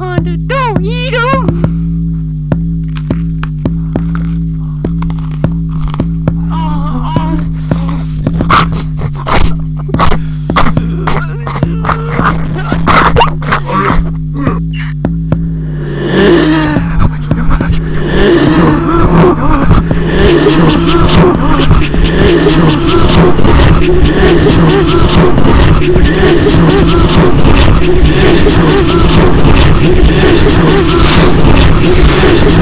hard to do, you know? Thank you.